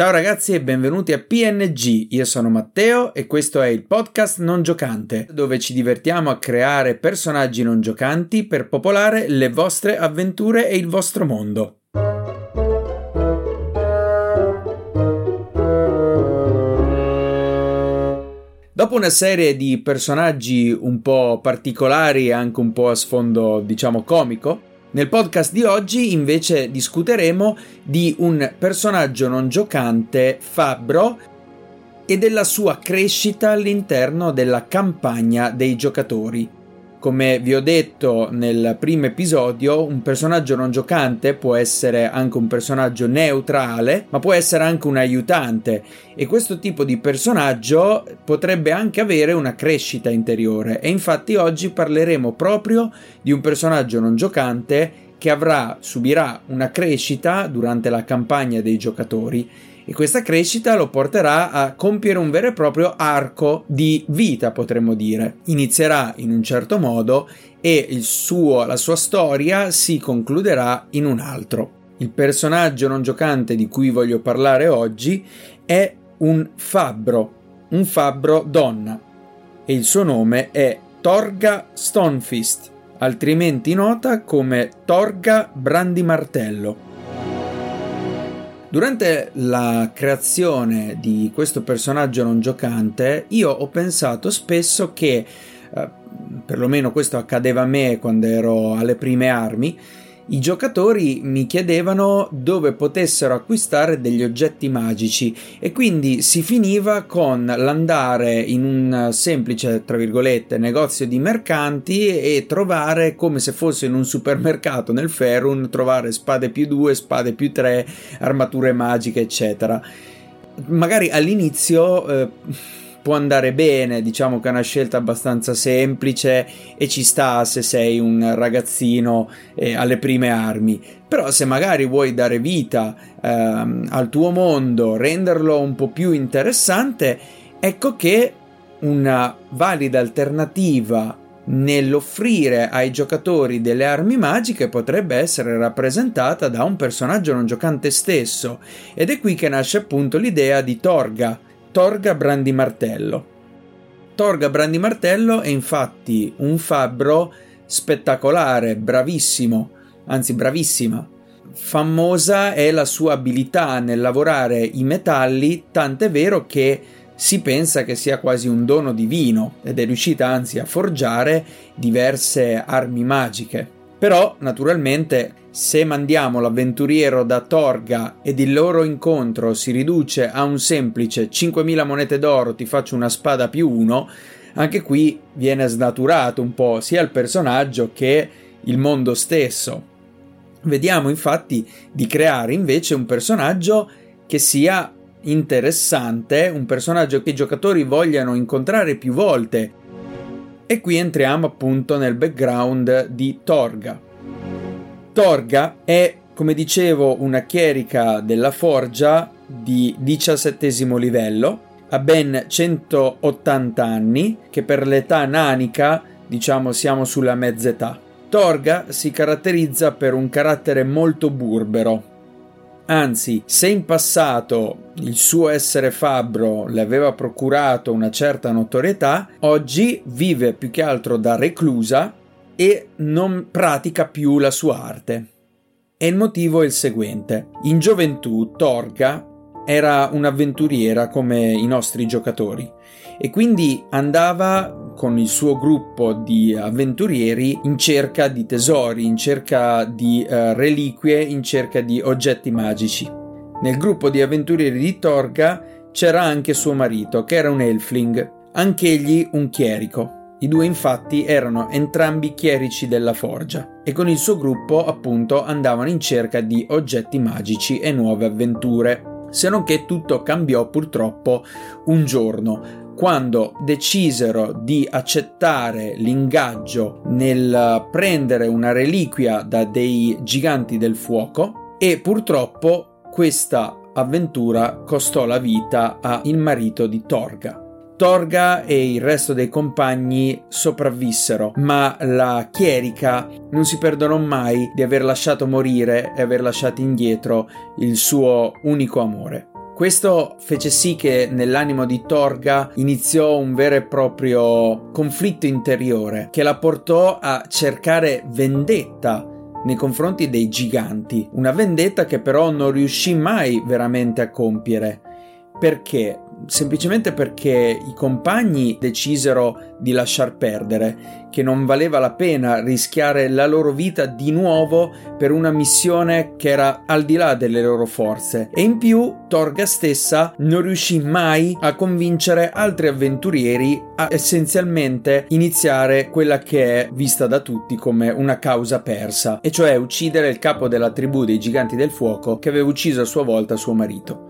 Ciao ragazzi e benvenuti a PNG, io sono Matteo e questo è il podcast non giocante, dove ci divertiamo a creare personaggi non giocanti per popolare le vostre avventure e il vostro mondo. Dopo una serie di personaggi un po' particolari e anche un po' a sfondo, diciamo, comico, nel podcast di oggi invece discuteremo di un personaggio non giocante, Fabbro, e della sua crescita all'interno della campagna dei giocatori. Come vi ho detto nel primo episodio, un personaggio non giocante può essere anche un personaggio neutrale, ma può essere anche un aiutante. E questo tipo di personaggio potrebbe anche avere una crescita interiore. E infatti oggi parleremo proprio di un personaggio non giocante che avrà subirà una crescita durante la campagna dei giocatori e questa crescita lo porterà a compiere un vero e proprio arco di vita, potremmo dire. Inizierà in un certo modo e suo, la sua storia si concluderà in un altro. Il personaggio non giocante di cui voglio parlare oggi è un fabbro, un fabbro donna, e il suo nome è Torga Stonefist, altrimenti nota come Torga Brandimartello. Durante la creazione di questo personaggio non giocante, io ho pensato spesso che, eh, perlomeno questo accadeva a me quando ero alle prime armi, i giocatori mi chiedevano dove potessero acquistare degli oggetti magici e quindi si finiva con l'andare in un semplice, tra virgolette, negozio di mercanti e trovare come se fosse in un supermercato nel Ferun, trovare spade più 2, spade più 3, armature magiche, eccetera. Magari all'inizio eh, può andare bene, diciamo che è una scelta abbastanza semplice e ci sta se sei un ragazzino eh, alle prime armi. Però se magari vuoi dare vita ehm, al tuo mondo, renderlo un po' più interessante, ecco che una valida alternativa nell'offrire ai giocatori delle armi magiche potrebbe essere rappresentata da un personaggio non giocante stesso ed è qui che nasce appunto l'idea di Torga, Torga Brandimartello. Torga Brandimartello è infatti un fabbro spettacolare, bravissimo, anzi bravissima. Famosa è la sua abilità nel lavorare i metalli, tant'è vero che si pensa che sia quasi un dono divino ed è riuscita anzi a forgiare diverse armi magiche. Però, naturalmente, se mandiamo l'avventuriero da Torga ed il loro incontro si riduce a un semplice 5.000 monete d'oro, ti faccio una spada più uno, anche qui viene snaturato un po' sia il personaggio che il mondo stesso. Vediamo infatti di creare invece un personaggio che sia interessante, un personaggio che i giocatori vogliano incontrare più volte e qui entriamo appunto nel background di Torga. Torga è, come dicevo, una chierica della forgia di diciassettesimo livello, ha ben 180 anni, che per l'età nanica, diciamo, siamo sulla mezz'età. Torga si caratterizza per un carattere molto burbero, Anzi, se in passato il suo essere fabbro le aveva procurato una certa notorietà, oggi vive più che altro da reclusa e non pratica più la sua arte. E il motivo è il seguente. In gioventù Torga era un'avventuriera come i nostri giocatori e quindi andava con il suo gruppo di avventurieri in cerca di tesori, in cerca di uh, reliquie, in cerca di oggetti magici. Nel gruppo di avventurieri di Torga c'era anche suo marito, che era un elfling, anch'egli un chierico. I due infatti erano entrambi chierici della forgia e con il suo gruppo appunto andavano in cerca di oggetti magici e nuove avventure. Se non che tutto cambiò purtroppo un giorno, quando decisero di accettare l'ingaggio nel prendere una reliquia da dei giganti del fuoco e purtroppo questa avventura costò la vita al marito di Torga. Torga e il resto dei compagni sopravvissero, ma la chierica non si perdonò mai di aver lasciato morire e aver lasciato indietro il suo unico amore. Questo fece sì che nell'animo di Torga iniziò un vero e proprio conflitto interiore che la portò a cercare vendetta nei confronti dei giganti, una vendetta che però non riuscì mai veramente a compiere. Perché? semplicemente perché i compagni decisero di lasciar perdere, che non valeva la pena rischiare la loro vita di nuovo per una missione che era al di là delle loro forze. E in più Torga stessa non riuscì mai a convincere altri avventurieri a essenzialmente iniziare quella che è vista da tutti come una causa persa, e cioè uccidere il capo della tribù dei giganti del fuoco che aveva ucciso a sua volta suo marito.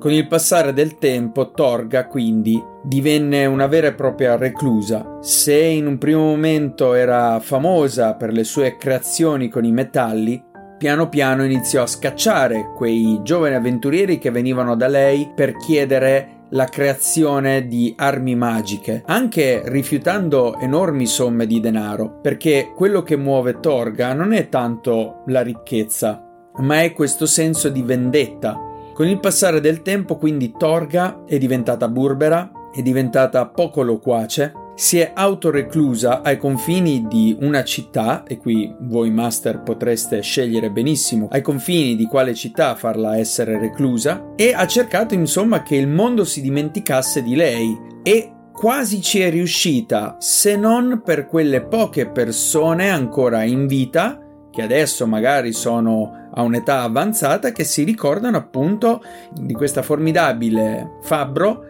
Con il passare del tempo, Torga quindi divenne una vera e propria reclusa. Se in un primo momento era famosa per le sue creazioni con i metalli, piano piano iniziò a scacciare quei giovani avventurieri che venivano da lei per chiedere la creazione di armi magiche, anche rifiutando enormi somme di denaro, perché quello che muove Torga non è tanto la ricchezza, ma è questo senso di vendetta con il passare del tempo quindi Torga è diventata burbera, è diventata poco loquace, si è autoreclusa ai confini di una città, e qui voi master potreste scegliere benissimo ai confini di quale città farla essere reclusa, e ha cercato insomma che il mondo si dimenticasse di lei e quasi ci è riuscita, se non per quelle poche persone ancora in vita che adesso magari sono a un'età avanzata, che si ricordano appunto di questa formidabile fabbro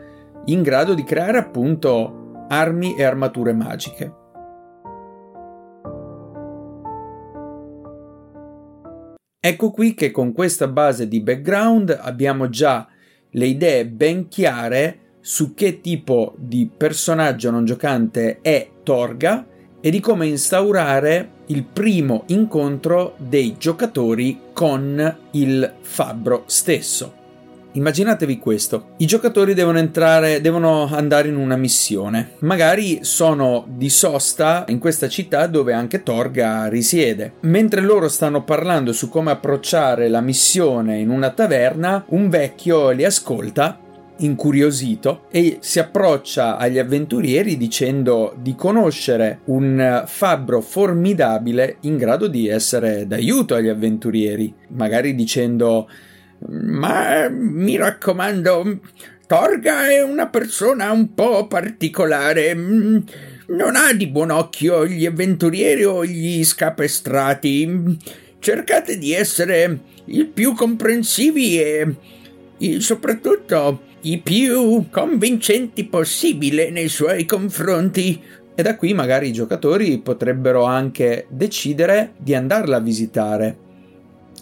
in grado di creare appunto armi e armature magiche. Ecco qui che con questa base di background abbiamo già le idee ben chiare su che tipo di personaggio non giocante è Torga e di come instaurare il primo incontro dei giocatori con il fabbro stesso. Immaginatevi questo: i giocatori devono entrare, devono andare in una missione. Magari sono di sosta in questa città dove anche Torga risiede. Mentre loro stanno parlando su come approcciare la missione in una taverna, un vecchio li ascolta incuriosito e si approccia agli avventurieri dicendo di conoscere un fabbro formidabile in grado di essere d'aiuto agli avventurieri, magari dicendo ma mi raccomando, Torga è una persona un po' particolare. Non ha di buon occhio gli avventurieri o gli scapestrati. Cercate di essere il più comprensivi e, e soprattutto i più convincenti possibile nei suoi confronti. E da qui magari i giocatori potrebbero anche decidere di andarla a visitare.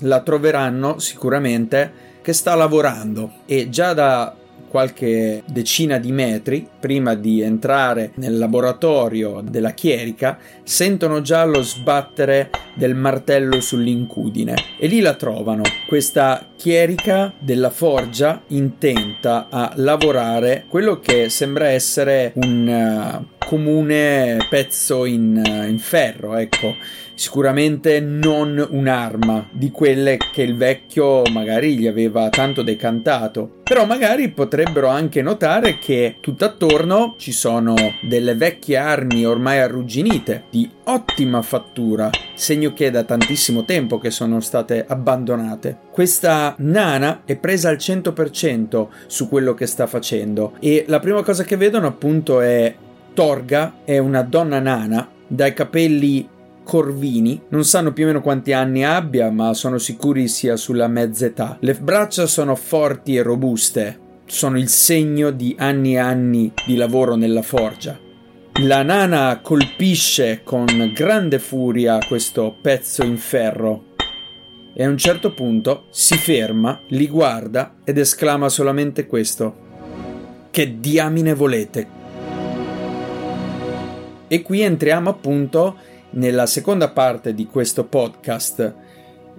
La troveranno sicuramente che sta lavorando e già da qualche decina di metri prima di entrare nel laboratorio della chierica sentono già lo sbattere del martello sull'incudine e lì la trovano. Questa chierica della forgia intenta a lavorare quello che sembra essere un uh, comune pezzo in, uh, in ferro ecco sicuramente non un'arma di quelle che il vecchio magari gli aveva tanto decantato. Però magari potrebbero anche notare che tutt'attorno ci sono delle vecchie armi ormai arrugginite, di ottima fattura, segno che è da tantissimo tempo che sono state abbandonate. Questa nana è presa al 100% su quello che sta facendo e la prima cosa che vedono appunto è Torga, è una donna nana dai capelli Corvini, non sanno più o meno quanti anni abbia, ma sono sicuri sia sulla mezza età. Le braccia sono forti e robuste, sono il segno di anni e anni di lavoro nella forgia. La nana colpisce con grande furia questo pezzo in ferro e a un certo punto si ferma, li guarda ed esclama solamente questo. Che diamine volete? E qui entriamo appunto nella seconda parte di questo podcast,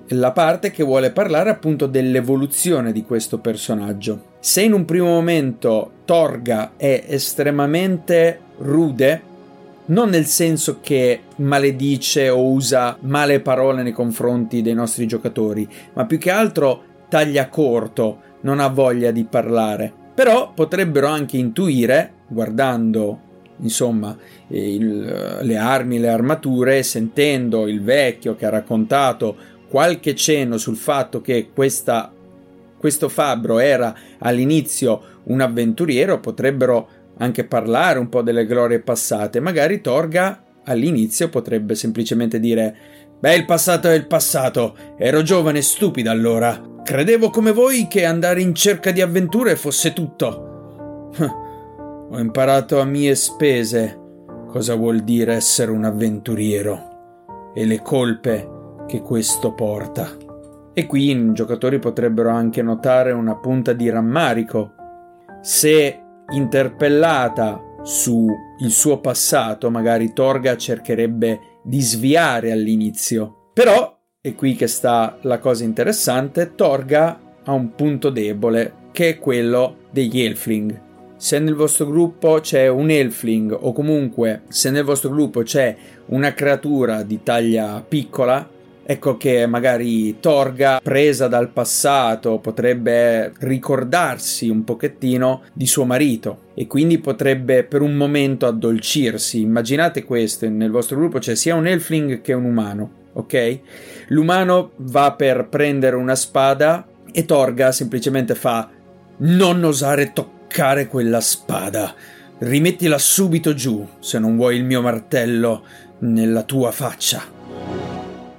la parte che vuole parlare appunto dell'evoluzione di questo personaggio. Se in un primo momento Torga è estremamente rude, non nel senso che maledice o usa male parole nei confronti dei nostri giocatori, ma più che altro taglia corto, non ha voglia di parlare. Però potrebbero anche intuire, guardando insomma il, le armi, le armature, sentendo il vecchio che ha raccontato qualche cenno sul fatto che questa, questo fabbro era all'inizio un avventuriero, potrebbero anche parlare un po' delle glorie passate. Magari Torga all'inizio potrebbe semplicemente dire Beh, il passato è il passato. Ero giovane e stupido allora. Credevo come voi che andare in cerca di avventure fosse tutto. Ho imparato a mie spese cosa vuol dire essere un avventuriero e le colpe che questo porta. E qui i giocatori potrebbero anche notare una punta di rammarico. Se interpellata sul suo passato, magari Torga cercherebbe di sviare all'inizio. Però, è qui che sta la cosa interessante, Torga ha un punto debole, che è quello degli Elfling. Se nel vostro gruppo c'è un Elfling o comunque se nel vostro gruppo c'è una creatura di taglia piccola, ecco che magari Torga, presa dal passato, potrebbe ricordarsi un pochettino di suo marito e quindi potrebbe per un momento addolcirsi. Immaginate questo, nel vostro gruppo c'è sia un elfling che un umano, ok? L'umano va per prendere una spada e Torga semplicemente fa non osare toccare quella spada. Rimettila subito giù se non vuoi il mio martello nella tua faccia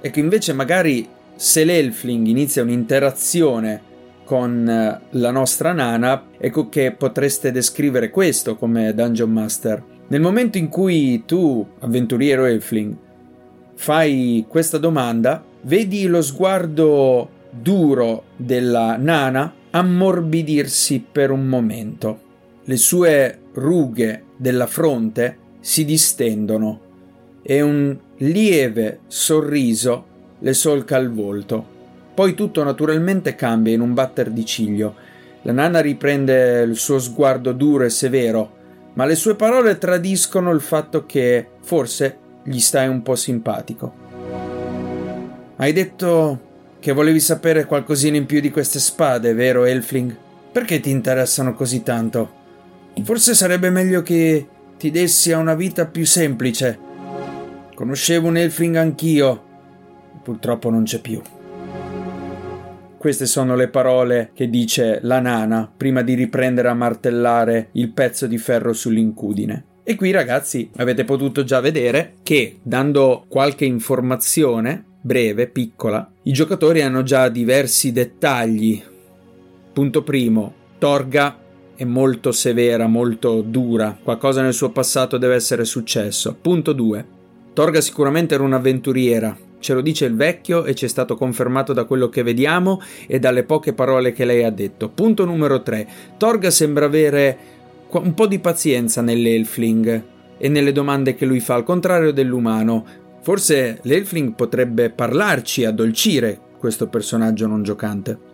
e che invece magari se l'Elfling inizia un'interazione con eh, la nostra nana, ecco che potreste descrivere questo come Dungeon Master. Nel momento in cui tu, avventuriero Elfling, fai questa domanda, vedi lo sguardo duro della nana ammorbidirsi per un momento. Le sue rughe della fronte si distendono e un lieve sorriso le solca il volto. Poi tutto naturalmente cambia in un batter di ciglio. La nana riprende il suo sguardo duro e severo, ma le sue parole tradiscono il fatto che forse gli stai un po' simpatico. Hai detto che volevi sapere qualcosina in più di queste spade, vero Elfling? Perché ti interessano così tanto? Forse sarebbe meglio che ti dessi a una vita più semplice Conoscevo un Elfling anch'io, purtroppo non c'è più. Queste sono le parole che dice la nana prima di riprendere a martellare il pezzo di ferro sull'incudine. E qui ragazzi avete potuto già vedere che dando qualche informazione breve, piccola, i giocatori hanno già diversi dettagli. Punto primo, Torga è molto severa, molto dura, qualcosa nel suo passato deve essere successo. Punto 2. Torga sicuramente era un'avventuriera, ce lo dice il vecchio e ci è stato confermato da quello che vediamo e dalle poche parole che lei ha detto. Punto numero 3. Torga sembra avere un po' di pazienza nell'Elfling e nelle domande che lui fa, al contrario dell'umano. Forse l'Elfling potrebbe parlarci, addolcire questo personaggio non giocante.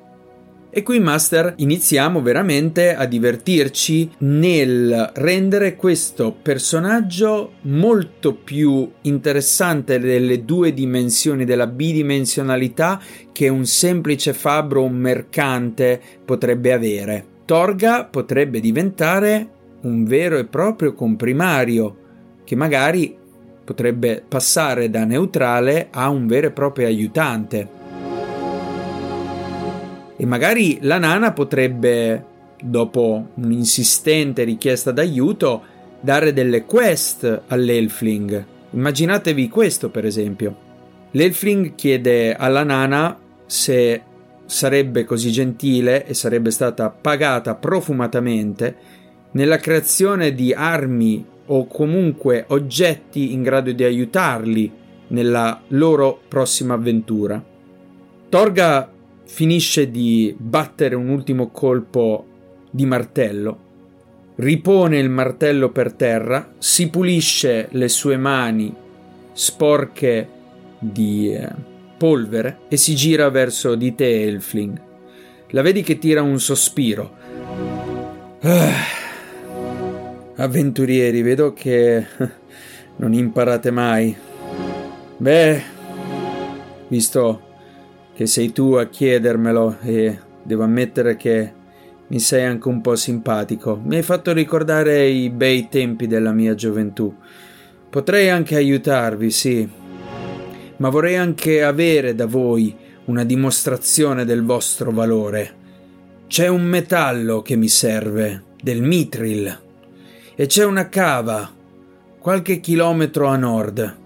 E qui, Master, iniziamo veramente a divertirci nel rendere questo personaggio molto più interessante delle due dimensioni della bidimensionalità che un semplice fabbro un mercante potrebbe avere. Torga potrebbe diventare un vero e proprio comprimario che magari potrebbe passare da neutrale a un vero e proprio aiutante e magari la nana potrebbe, dopo un'insistente richiesta d'aiuto, dare delle quest all'Elfling. Immaginatevi questo, per esempio. L'Elfling chiede alla nana se sarebbe così gentile e sarebbe stata pagata profumatamente nella creazione di armi o comunque oggetti in grado di aiutarli nella loro prossima avventura. Torga finisce di battere un ultimo colpo di martello, ripone il martello per terra, si pulisce le sue mani sporche di eh, polvere e si gira verso di te, Elfling. La vedi che tira un sospiro. Ah, avventurieri, vedo che non imparate mai. Beh, visto che sei tu a chiedermelo e devo ammettere che mi sei anche un po' simpatico. Mi hai fatto ricordare i bei tempi della mia gioventù. Potrei anche aiutarvi, sì, ma vorrei anche avere da voi una dimostrazione del vostro valore. C'è un metallo che mi serve, del mitril, e c'è una cava, qualche chilometro a nord.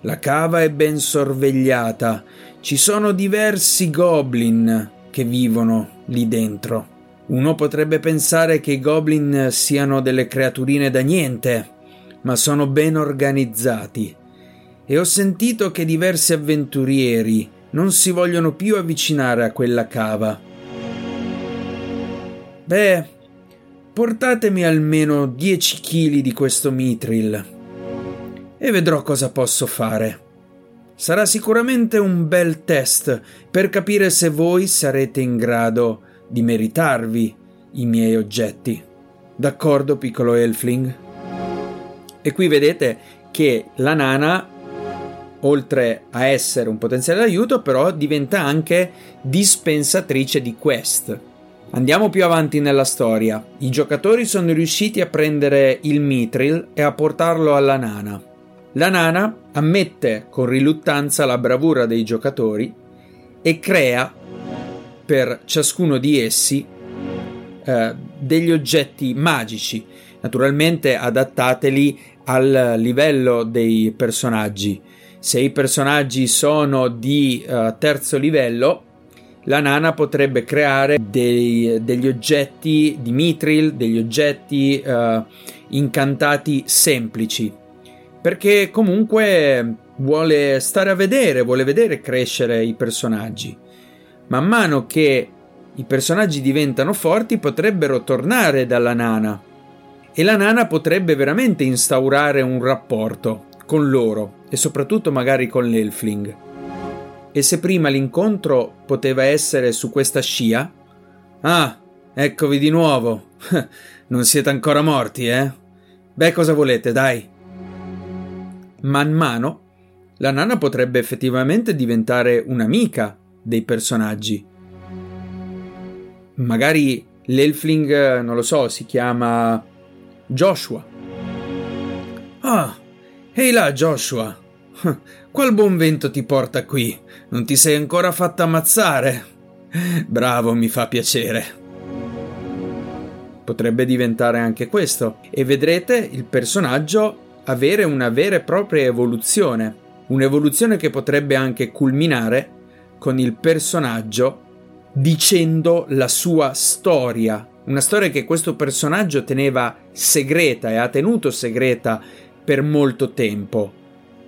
La cava è ben sorvegliata, ci sono diversi goblin che vivono lì dentro. Uno potrebbe pensare che i goblin siano delle creaturine da niente, ma sono ben organizzati. E ho sentito che diversi avventurieri non si vogliono più avvicinare a quella cava. Beh, portatemi almeno 10 kg di questo mitril e vedrò cosa posso fare. Sarà sicuramente un bel test per capire se voi sarete in grado di meritarvi i miei oggetti. D'accordo, piccolo Elfling? E qui vedete che la nana, oltre a essere un potenziale aiuto, però diventa anche dispensatrice di quest. Andiamo più avanti nella storia. I giocatori sono riusciti a prendere il Mithril e a portarlo alla nana. La nana ammette con riluttanza la bravura dei giocatori e crea per ciascuno di essi eh, degli oggetti magici, naturalmente adattateli al livello dei personaggi. Se i personaggi sono di uh, terzo livello, la nana potrebbe creare dei, degli oggetti di Mithril, degli oggetti uh, incantati semplici perché comunque vuole stare a vedere, vuole vedere crescere i personaggi. Man mano che i personaggi diventano forti potrebbero tornare dalla nana e la nana potrebbe veramente instaurare un rapporto con loro e soprattutto magari con l'Elfling. E se prima l'incontro poteva essere su questa scia? Ah, eccovi di nuovo. non siete ancora morti, eh? Beh, cosa volete, dai? man mano la nana potrebbe effettivamente diventare un'amica dei personaggi. Magari l'Elfling, non lo so, si chiama Joshua. Ah, ehi là, Joshua. Qual buon vento ti porta qui? Non ti sei ancora fatta ammazzare? Bravo, mi fa piacere. Potrebbe diventare anche questo. E vedrete il personaggio avere una vera e propria evoluzione, un'evoluzione che potrebbe anche culminare con il personaggio dicendo la sua storia, una storia che questo personaggio teneva segreta e ha tenuto segreta per molto tempo,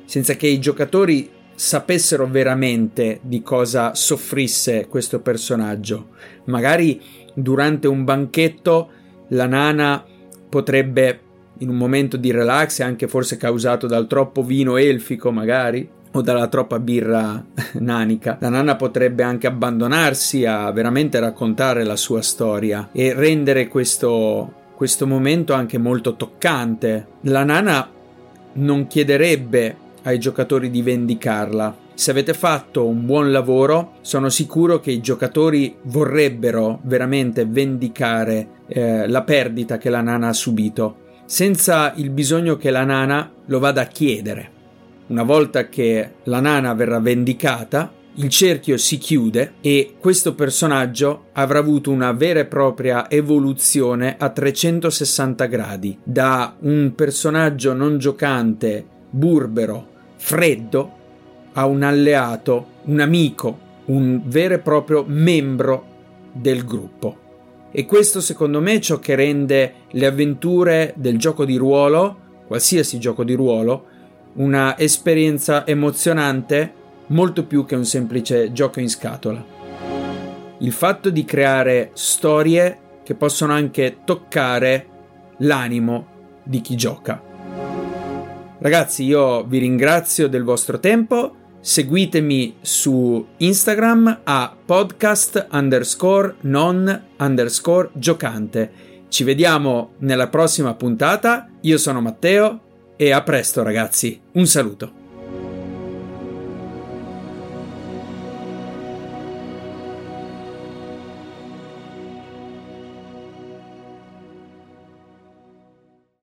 senza che i giocatori sapessero veramente di cosa soffrisse questo personaggio. Magari durante un banchetto la nana potrebbe in un momento di relax, anche forse causato dal troppo vino elfico, magari, o dalla troppa birra nanica. La nana potrebbe anche abbandonarsi a veramente raccontare la sua storia e rendere questo, questo momento anche molto toccante. La nana non chiederebbe ai giocatori di vendicarla. Se avete fatto un buon lavoro, sono sicuro che i giocatori vorrebbero veramente vendicare eh, la perdita che la nana ha subito senza il bisogno che la nana lo vada a chiedere. Una volta che la nana verrà vendicata, il cerchio si chiude e questo personaggio avrà avuto una vera e propria evoluzione a 360 gradi, da un personaggio non giocante, burbero, freddo, a un alleato, un amico, un vero e proprio membro del gruppo. E questo secondo me è ciò che rende le avventure del gioco di ruolo, qualsiasi gioco di ruolo, una esperienza emozionante molto più che un semplice gioco in scatola. Il fatto di creare storie che possono anche toccare l'animo di chi gioca. Ragazzi, io vi ringrazio del vostro tempo seguitemi su Instagram a podcast underscore non underscore giocante. Ci vediamo nella prossima puntata. Io sono Matteo e a presto ragazzi. Un saluto.